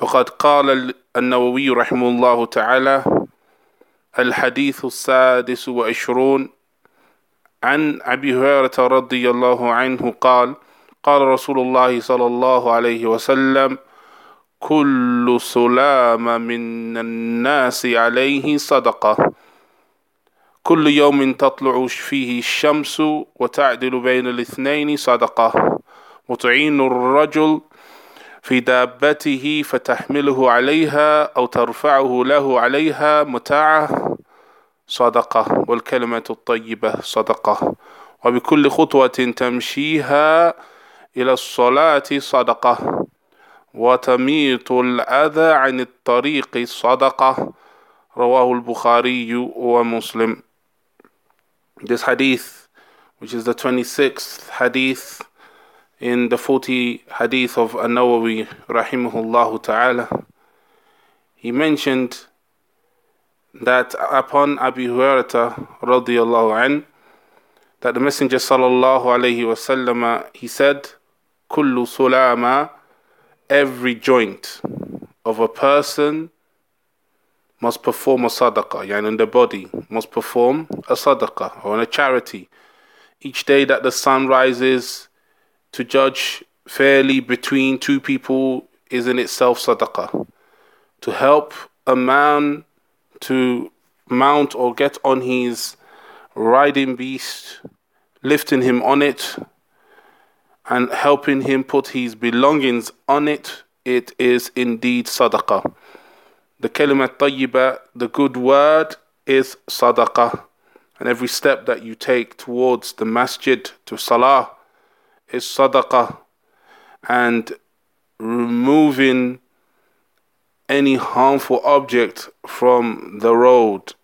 فقد قال النووي رحمه الله تعالى الحديث السادس وعشرون عن أبي هريرة رضي الله عنه قال قال رسول الله صلى الله عليه وسلم كل سلام من الناس عليه صدقة. كل يوم تطلع فيه الشمس وتعدل بين الاثنين صدقة. وتعين الرجل في دابته فتحمله عليها أو ترفعه له عليها متاعة صدقة والكلمة الطيبة صدقة. وبكل خطوة تمشيها إلى الصلاة صدقة. وتميط الأذى عن الطريق صدقة. رواه البخاري ومسلم. This hadith, which is the 26th hadith in the 40 hadith of An-Nawawi rahimahullah ta'ala, he mentioned that upon Abu Hurairah radiyallahu an, that the Messenger sallallahu alayhi wasallam he said, "Kullu sulama, every joint of a person must perform a sadaqah, yani in the body must perform a sadaqah or a charity. Each day that the sun rises to judge fairly between two people is in itself sadaqah. To help a man to mount or get on his riding beast, lifting him on it, and helping him put his belongings on it, it is indeed sadaqah. The kalimat tayyiba, the good word, is sadaqah. And every step that you take towards the masjid to salah is sadaqah. And removing any harmful object from the road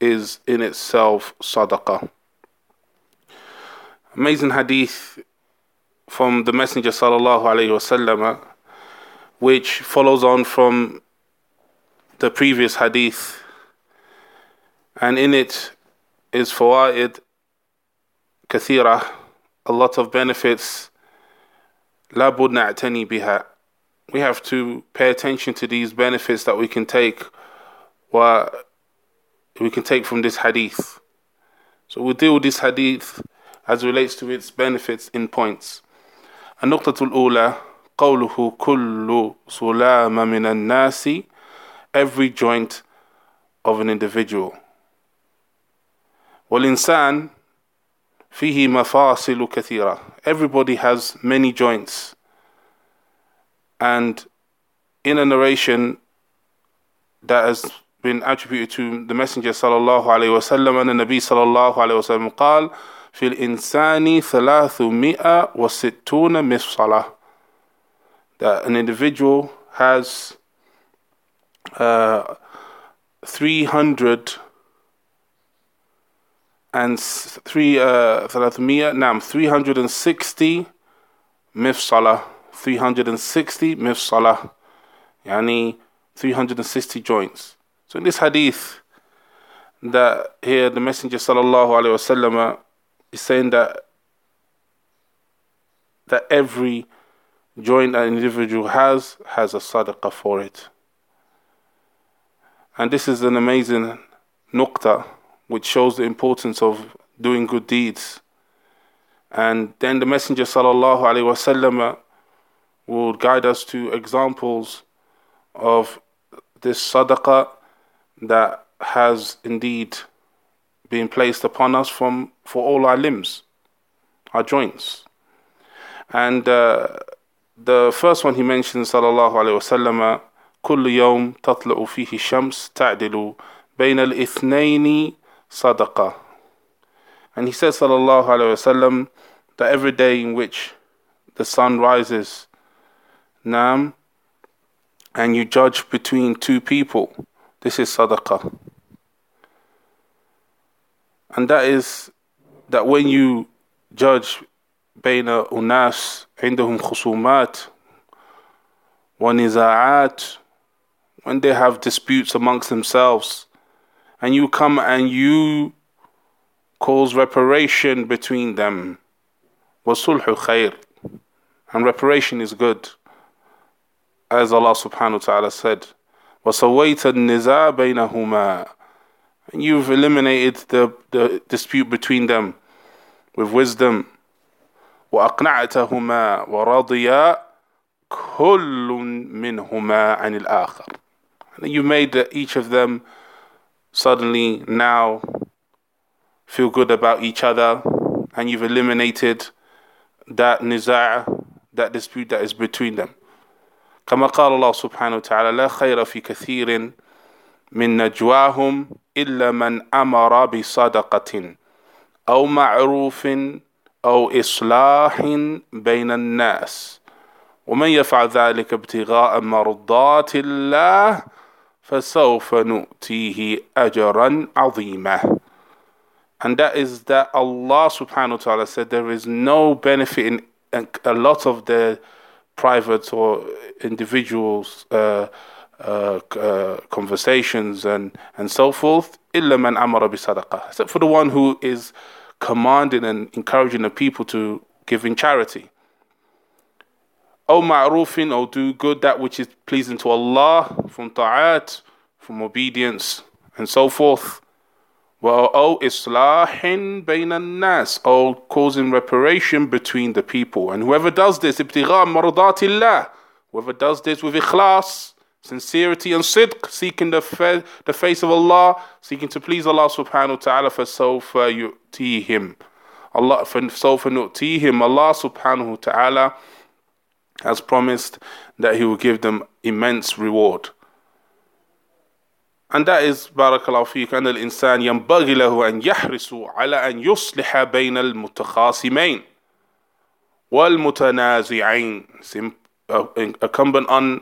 is in itself sadaqah. Amazing hadith from the Messenger sallallahu alaihi wasallam, which follows on from the previous hadith, and in it is fawaid kathira, a lot of benefits. لا بد نعتني بها. We have to pay attention to these benefits that we can take, what we can take from this hadith. So we'll deal with this hadith as relates to its benefits in points. النقطة الأولى قوله كل سلام من الناس every joint of an individual. والإنسان فيه مفاصل كثيرة. Everybody has many joints. And in a narration that has been attributed to the Messenger صلى الله عليه وسلم أن النبي صلى الله عليه وسلم قال في الإنسان ثلاثمائة وستون مفصلة that an individual has uh, 300 and three uh, 300 نعم 360 مفصلة 360 مفصلة يعني 360 joints so in this hadith that here the messenger sallallahu alaihi wasallam is saying that that every joint an individual has has a sadaqah for it and this is an amazing nukta which shows the importance of doing good deeds. And then the Messenger sallallahu alaihi wasallam will guide us to examples of this sadaqah that has indeed been placed upon us from for all our limbs, our joints. And uh, the first one he mentions sallallahu alaihi wasallam كل يوم تطلع فيه الشمس تعدل بين الاثنين صدقة and he says sallallahu alaihi wasallam that every day in which the sun rises nam and you judge between two people, this is sadaqah. And that is that when you judge بين أناس عندهم خصومات ونزاعات when they have disputes amongst themselves and you come and you cause reparation between them وصلح خير and reparation is good as Allah subhanahu wa ta'ala said وسويت النزاع بينهما and you've eliminated the, the dispute between them with wisdom وأقنعتهما ورضيا كل منهما عن الآخر you made each of them suddenly now feel good about each other and you've eliminated that niza' that dispute that is between them. كما قال الله سبحانه وتعالى لا خير في كثير من نجواهم إلا من أمر بصدقة أو معروف أو إصلاح بين الناس ومن يفعل ذلك ابتغاء مرضات الله فسوف نؤتيه أجرا عظيما And that is that Allah subhanahu wa ta'ala said there is no benefit in a lot of the private or individuals uh, uh, uh, conversations and, and so forth إلا من أمر بصدقة except for the one who is commanding and encouraging the people to give in charity. O ma'rufin, or do good that which is pleasing to Allah from ta'at, from obedience, and so forth. Well, O islahin bayna nas, O causing reparation between the people. And whoever does this, ibtigha maradatillah, whoever does this with ikhlas, sincerity and sidq, seeking the, fa- the face of Allah, seeking to please Allah subhanahu wa ta'ala, for sawfa yu'tihim. Allah, sawfa nu'tihim, Allah subhanahu wa ta'ala has promised that He will give them immense reward. And that is بارك الله فيك أن الإنسان ينبغي له أن يحرص على أن يصلح بين المتخاصمين والمتنازعين incumbent on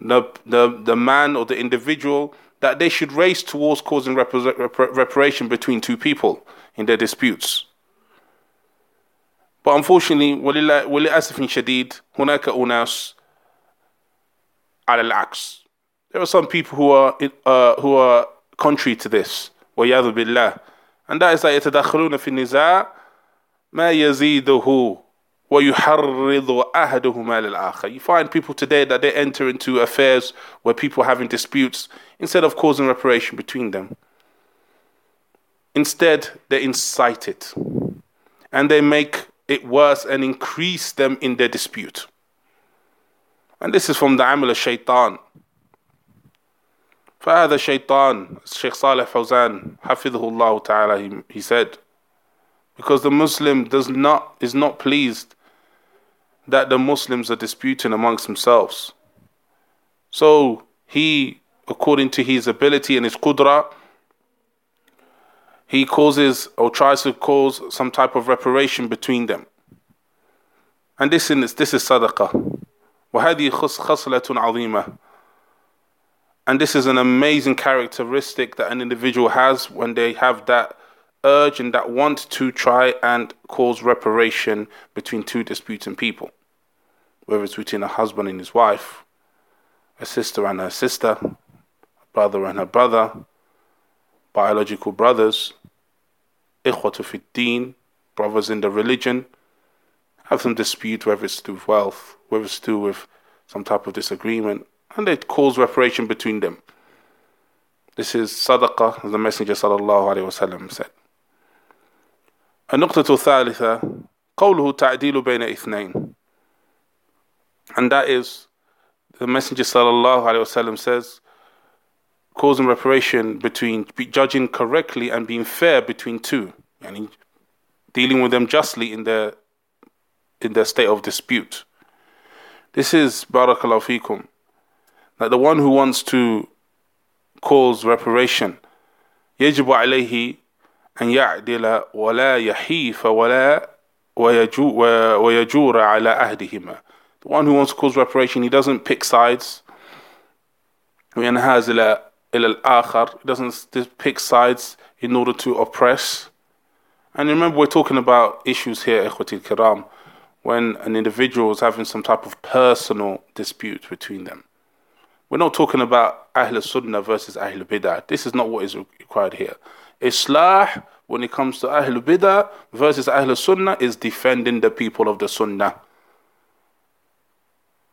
the, the, the man or the individual that they should race towards causing reparation between two people in their disputes. But unfortunately, وللأسف شديد هناك أناس على العكس. There are some people who are uh, who are contrary to this. وياذ بالله. And that is that يتدخلون في النزاع ما يزيده وَيُحَرِّضُ أَحَدُهُمَا لِلْآخَرِ You find people today that they enter into affairs where people are having disputes instead of causing reparation between them. Instead, they incite it and they make it worse and increase them in their dispute. And this is from the Amal al-Shaytan. فهذا شيطان Sheikh Saleh Fawzan حفظه الله تعالى he, he said because the Muslim does not is not pleased that the Muslims are disputing amongst themselves. So he, according to his ability and his qudra, he causes or tries to cause some type of reparation between them. And this is, this is sadaqah. وهذه خصلة عظيمة and this is an amazing characteristic that an individual has when they have that urge and that want to try and cause reparation between two disputing people, whether it's between a husband and his wife, a sister and her sister, a brother and her brother, biological brothers, ikhwatu fi deen, brothers in the religion, have some dispute, whether it's to do with wealth, whether it's to do with some type of disagreement, and they cause reparation between them. This is sadaqah, as the Messenger sallallahu alaihi wasallam said. النقطة الثالثة قوله تعديل بين اثنين and that is the Messenger sallallahu alaihi wasallam says causing reparation between judging correctly and being fair between two and dealing with them justly in their in their state of dispute this is barakallahu fikum that the one who wants to cause reparation يجب عليه أن يعدل ولا يحيف ولا ويجور على أهدهما. The one who wants to cause reparation, he doesn't pick sides وينهاز إلى إلى الآخر he doesn't pick sides in order to oppress and remember we're talking about issues here إخوتي الكرام when an individual is having some type of personal dispute between them we're not talking about Ahl Sunnah versus Ahl Bidah this is not what is required here Islah when it comes to Ahl Bidah versus Ahl Sunnah is defending the people of the Sunnah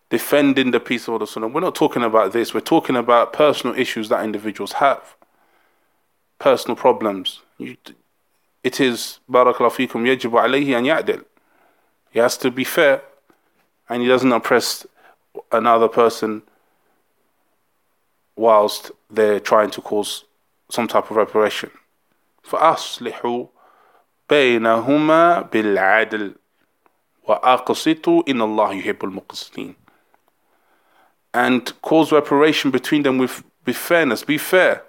defending the peace of the Sunnah. We're not talking about this. We're talking about personal issues that individuals have, personal problems. You, it is barakallahu fikum yajibu alayhi an ya'dil. He has to be fair, and he doesn't oppress another person whilst they're trying to cause some type of reparation. فأصلحوا بينهما بالعدل وأقسطوا إن الله يحب المقسطين and cause reparation between them with, with fairness. Be fair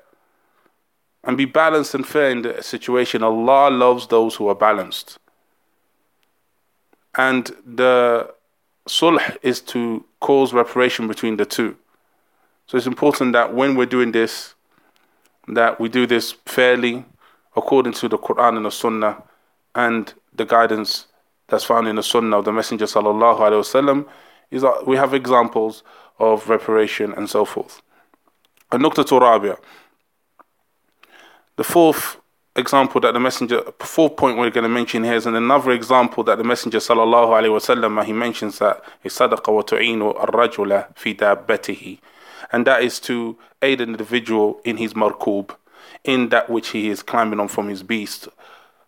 and be balanced and fair in the situation. Allah loves those who are balanced. And the sulh is to cause reparation between the two. So it's important that when we're doing this, that we do this fairly according to the Quran and the Sunnah and the guidance that's found in the Sunnah of the Messenger sallallahu alaihi wasallam. Is that we have examples of reparation and so forth. النقطة الرابعة The fourth example that the messenger fourth point we're going to mention here is another example that the messenger sallallahu alaihi wasallam he mentions that is sadaqa wa tu'inu ar-rajula fi dabbatihi and that is to aid an individual in his markub in that which he is climbing on from his beast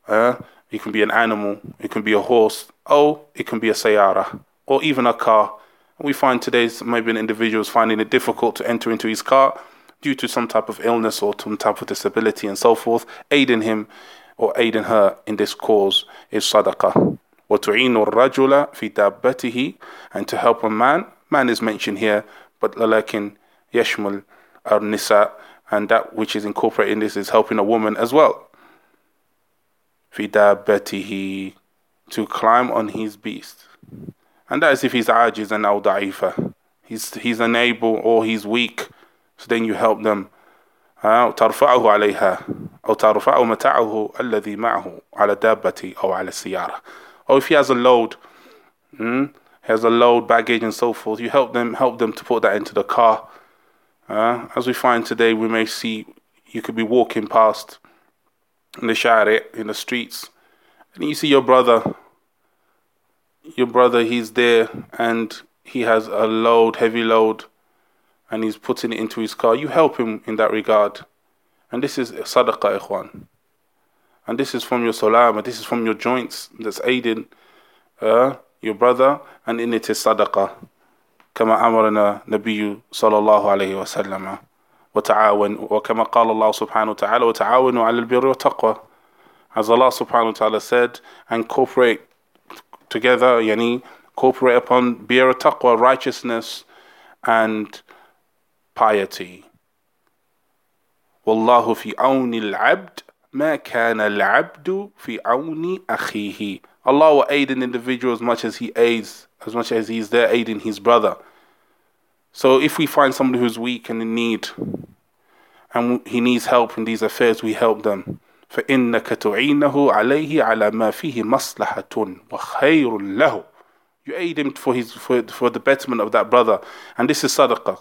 uh, it can be an animal it can be a horse or it can be a sayara or even a car we find today's maybe an individual is finding it difficult to enter into his car due to some type of illness or some type of disability and so forth. Aiding him or aiding her in this cause is sadaqah. وتعين الرجل في دابته and to help a man man is mentioned here but لكن يشمل النساء and that which is incorporated in this is helping a woman as well في دابته to climb on his beast and that is if he's ajiz and al da'ifa. He's, he's unable or he's weak. So then you help them. ترفعه عليها أو ترفع متاعه الذي معه على دابة أو على السيارة or if he has a load hmm, has a load baggage and so forth you help them help them to put that into the car uh, as we find today we may see you could be walking past in the shari in the streets and you see your brother your brother, he's there and he has a load, heavy load, and he's putting it into his car, you help him in that regard. And this is sadaqah, ikhwan. And this is from your salama, this is from your joints that's aiding uh, your brother, and in it is sadaqah. كما أمرنا نبي صلى الله عليه وسلم وتعاون وكما قال الله سبحانه وتعالى وتعاونوا على البر والتقوى as Allah subhanahu wa ta'ala said and cooperate together, yani cooperate upon bir taqwa, righteousness and piety. والله في عون العبد ما كان العبد في عون أخيه. Allah will aid an individual as much as he aids, as much as he is there aiding his brother. So if we find somebody who's weak and in need, and he needs help in these affairs, we help them. فإنك تعينه عليه على ما فيه مصلحة وخير له You aid him for, his, for, for the betterment of that brother. And this is sadaqah.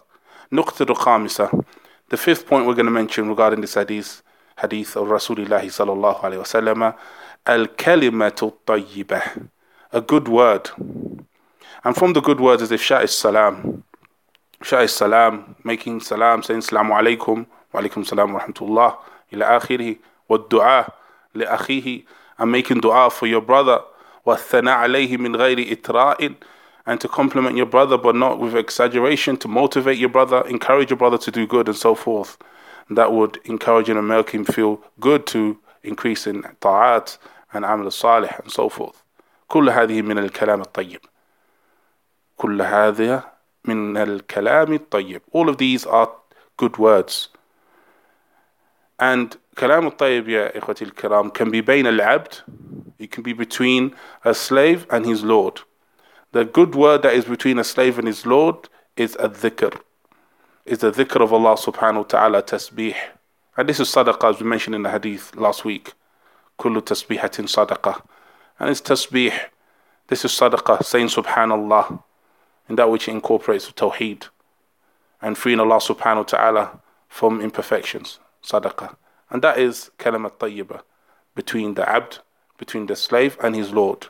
نقطة الخامسة The fifth point we're going to mention regarding this hadith, hadith of Rasulullah sallallahu alayhi wa sallam, al-kalimatu tayyibah. A good word. And from the good words is ifsha is salam. Ifsha is salam, making salam, saying salamu alaykum, wa alaykum salam wa rahmatullah, ila akhirih. والدعاء لأخيه and making dua for your brother والثناء عليه من غير إتراء and to compliment your brother but not with exaggeration to motivate your brother encourage your brother to do good and so forth that would encourage and make him feel good to increase in ta'at and amal salih and so forth كل هذه من الكلام الطيب كل هذه من الكلام الطيب all of these are good words and كلام الطيب يا إخوتي الكرام can be بين العبد it can be between a slave and his lord the good word that is between a slave and his lord is a dhikr is the dhikr of Allah subhanahu wa ta'ala tasbih. And this is sadaqah as we mentioned in the hadith last week. Kullu tasbihatin sadaqah. And it's tasbih. This is sadaqah, saying subhanallah, in that which incorporates tawheed and freeing Allah subhanahu wa ta'ala from imperfections, sadaqah. And that is kalimat tayyibah, between the abd, between the slave and his Lord.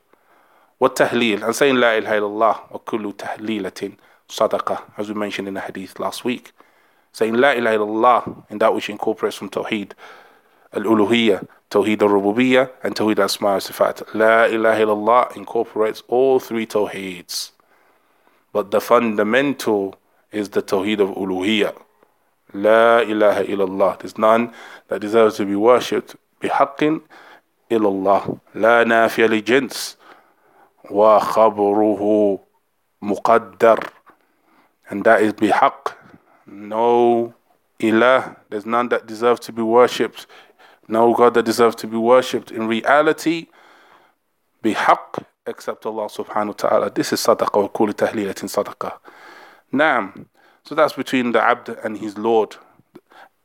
What tahleel, and saying la ilaha illallah, wa kullu tahlilatin sadaqah, as we mentioned in the hadith last week. Saying la ilaha illallah, in that which incorporates from tawheed, al-uluhiyya, tawheed al-rububiyyah, and tawheed al-asma sifat. La ilaha illallah incorporates all three tawheeds. But the fundamental is the tawheed of uluhiyya. La ilaha illallah. There's none that deserves to be worshipped بحق إلى الله لا نافية لجنس وخبره مقدر and that is بحق no ilah there's none that deserves to be worshipped no God that deserves to be worshipped in reality بحق except Allah subhanahu wa ta'ala this is صدقة وكل تهليلة صدقة نعم so that's between the abd and his Lord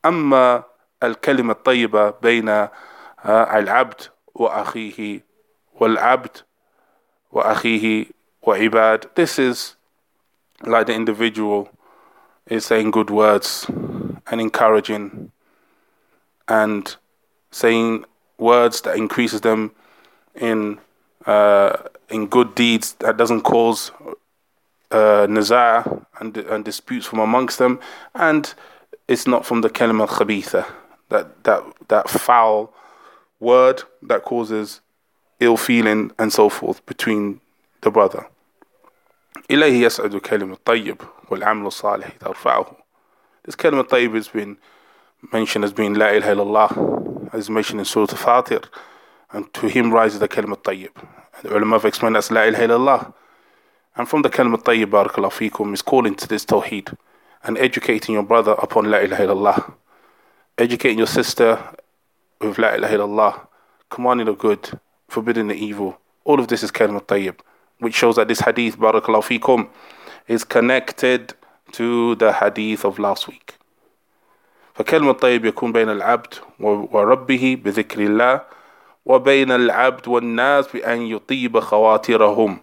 أما الكلمة الطيبة بين العبد وأخيه والعبد وأخيه وعباد This is like the individual is saying good words and encouraging and saying words that increases them in uh, in good deeds that doesn't cause uh, niza and, and disputes from amongst them and it's not from the kalima khabitha that that that foul word that causes ill feeling and so forth between the brother. إليه يسعد كلمة الطيب والعمل الصالح ترفعه. This كلمة الطيب has been mentioned as being لا إله إلا الله as mentioned in Surah Al-Fatir and to him rises the كلمة الطيب. And the ulama have explained that's لا إله إلا الله. And from the كلمة الطيب بارك الله فيكم is calling to this tawheed and educating your brother upon لا إله إلا الله. Educating your sister with La ilaha illallah, commanding the good, forbidding the evil. All of this is kalimat tayyib, which shows that this hadith, barakallahu fikum, is connected to the hadith of last week. فكلمة طيب يكون بين العبد وربه بذكر الله وبين العبد والناس بأن يطيب خواطرهم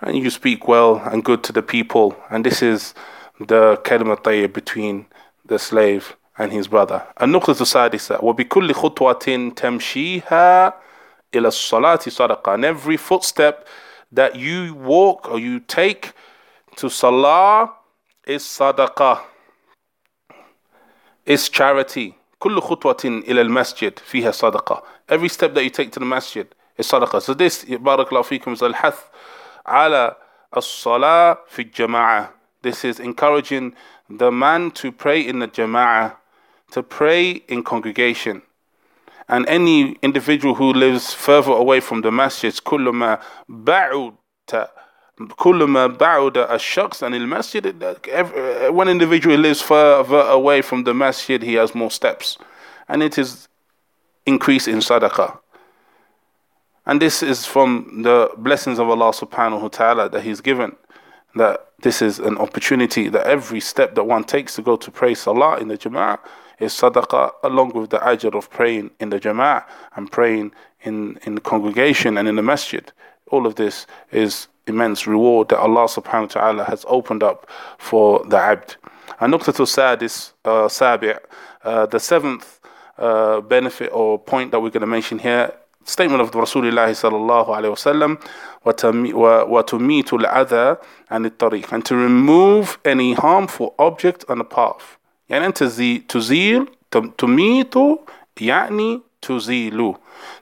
and you speak well and good to the people and this is the كلمة طيب between the slave and his brother النقطة السادسة وبكل خطوة تمشيها إلى الصلاة صدقة and every footstep that you walk or you take to salah is sadaqah is charity كل خطوة إلى المسجد فيها صدقة every step that you take to the masjid is صدقة so this بارك الله فيكم is الحث على as-salah fi. This is encouraging the man to pray in the jama'ah, to pray in congregation. And any individual who lives further away from the masjid, kulluma ba'uta, kulluma ba'uda ash-shaks and the Masjid. one individual who lives further away from the masjid, he has more steps. And it is increase in sadaqah. And this is from the blessings of Allah subhanahu wa ta'ala that He's given. That this is an opportunity that every step that one takes to go to pray salah in the jama'ah is sadaqah along with the ajr of praying in the jama'ah and praying in, in the congregation and in the masjid. All of this is immense reward that Allah subhanahu wa ta'ala has opened up for the abd. And Nuqtatu Sadis, uh, Sabi', uh, the seventh uh, benefit or point that we're going to mention here statement of the Rasulullah sallallahu alayhi wasallam وَتُمِيتُ الْأَذَى عَنِ الطَّرِيقِ and to remove any harmful object on the path يعني أنت زي تزيل تميت يعني تزيل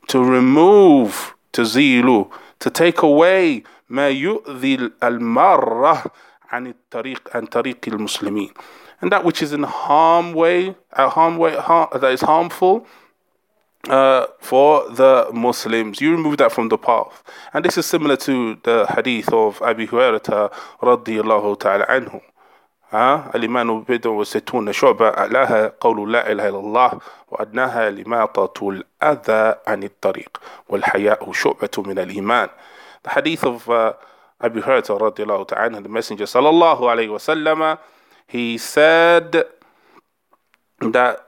to remove تزيل to take away ما يؤذي المارة عن الطريق عن طريق المسلمين and that which is in harm way, a harm way harm, that is harmful uh, for the Muslims. You remove that from the path. And this is similar to the hadith of Abu Hurairah radiallahu ta'ala anhu. ها الإيمان بضع وستون شعبة أعلاها قول لا إله إلا الله وأدناها لماطة الأذى عن الطريق والحياء شعبة من الإيمان The hadith of uh, Abu Hurairah radiallahu ta'ala the messenger sallallahu alayhi wa sallam he said that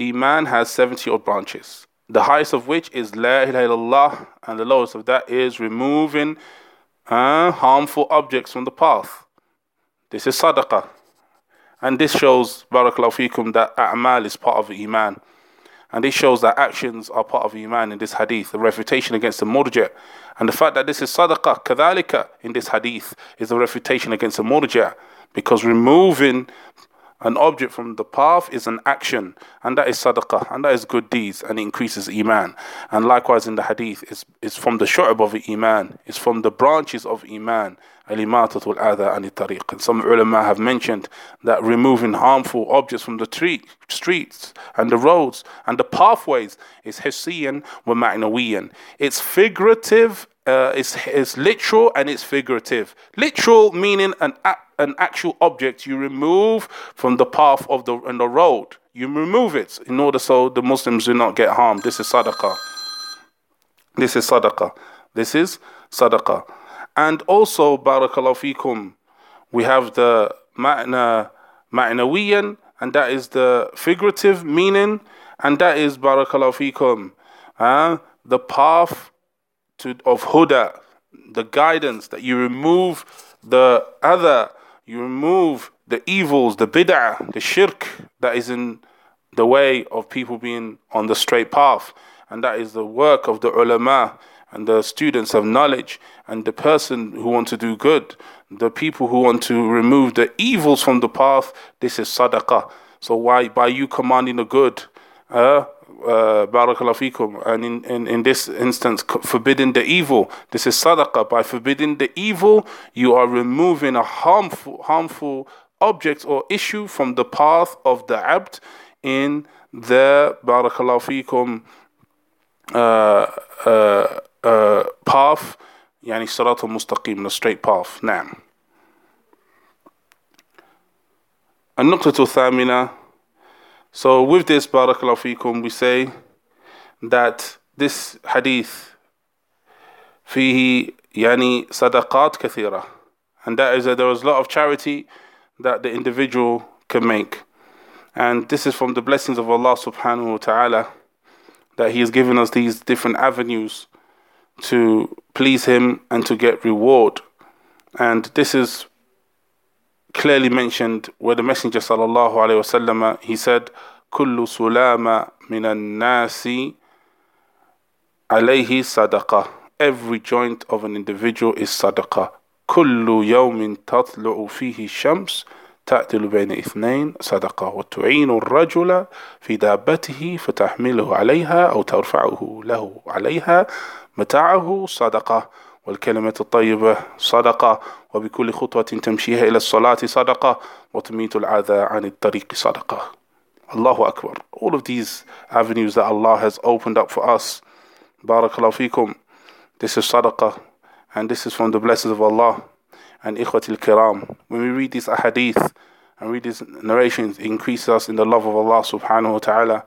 Iman has 70 odd branches, the highest of which is La ilaha illallah, and the lowest of that is removing uh, harmful objects from the path. This is sadaqah. And this shows, barakallahu fikum, that a'mal is part of Iman. And this shows that actions are part of Iman in this hadith, the refutation against the murja. And the fact that this is sadaqah, kadhalika, in this hadith, is a refutation against the murja. Because removing an object from the path is an action, and that is sadaqah, and that is good deeds, and it increases iman. And likewise in the hadith, it's, it's from the shu'ab of iman, it's from the branches of iman, some ulama have mentioned that removing harmful objects from the tree, streets and the roads and the pathways is hissiyan wa ma'nawiyan. It's figurative uh, it's, it's literal and it's figurative. Literal meaning an an actual object you remove from the path of the and the road. You remove it in order so the Muslims do not get harmed. This is sadaqah. This is sadaqah. This is sadaqah. And also, barakallahu fikum, we have the ma'na ma'nawiyan, and that is the figurative meaning, and that is barakallahu fikum, uh, the path to, of huda, the guidance that you remove the other, you remove the evils, the bid'ah, the shirk that is in the way of people being on the straight path. And that is the work of the ulama and the students of knowledge and the person who want to do good, the people who want to remove the evils from the path. This is sadaqah. So why by you commanding the good, uh, uh, barakallahu fikum, and in, in, in this instance, forbidding the evil. This is sadaqah. By forbidding the evil, you are removing a harmful, harmful object or issue from the path of the abd in the barakallahu fikum path, يعني صراط المستقيم, the straight path. نعم. النقطة الثامنة so with this, barakallahu fikum, we say that this hadith فيه يعني صدقات كثيرة and that is that there is a lot of charity that the individual can make and this is from the blessings of Allah subhanahu wa ta'ala that he has given us these different avenues to please him and to get reward and this is clearly mentioned where the Messenger sallallahu alaihi wasallam he said, "Kullu sulama minan nasi alayhi sadaqah." Every joint of an individual is sadaqah. كل يوم تطلع فيه الشمس تعدل بين اثنين صدقة وتعين الرجل في دابته فتحمله عليها أو ترفعه له عليها متاعه صدقة والكلمة الطيبة صدقة وبكل خطوة تمشيها إلى الصلاة صدقة وتميت العذى عن الطريق صدقة Allahu Akbar. All of these avenues that Allah has opened up for us. Barakallahu fikum. This is sadaqah. And this is from the blessings of Allah. And ikhwatil kiram. When we read these ahadith and read these narrations, it increases us in the love of Allah subhanahu wa ta'ala.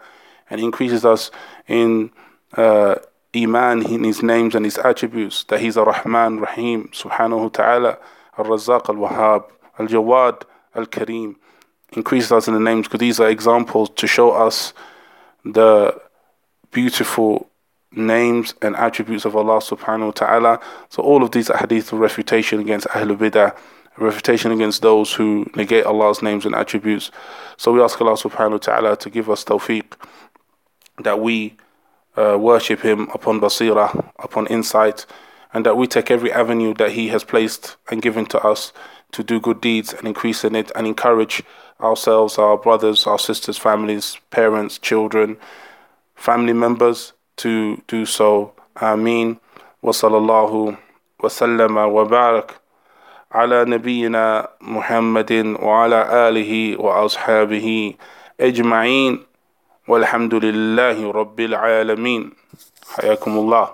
And increases us in uh, Iman in His names and His attributes, that He's a Rahman, Rahim, Subhanahu wa Ta'ala, Al Razaq, Al Wahhab, Al Jawad, Al Kareem. Increase us in the names because these are examples to show us the beautiful names and attributes of Allah subhanahu wa ta'ala. So all of these hadith of refutation against Ahlul Bidah, refutation against those who negate Allah's names and attributes. So we ask Allah subhanahu wa ta'ala to give us tawfiq that we uh, worship Him upon basira, upon insight, and that we take every avenue that He has placed and given to us to do good deeds and increase in it and encourage ourselves, our brothers, our sisters, families, parents, children, family members to do so. Ameen. وصلى الله وسلم وبارك على نبينا محمد وعلى آله وأصحابه أجمعين والحمد لله رب العالمين حياكم الله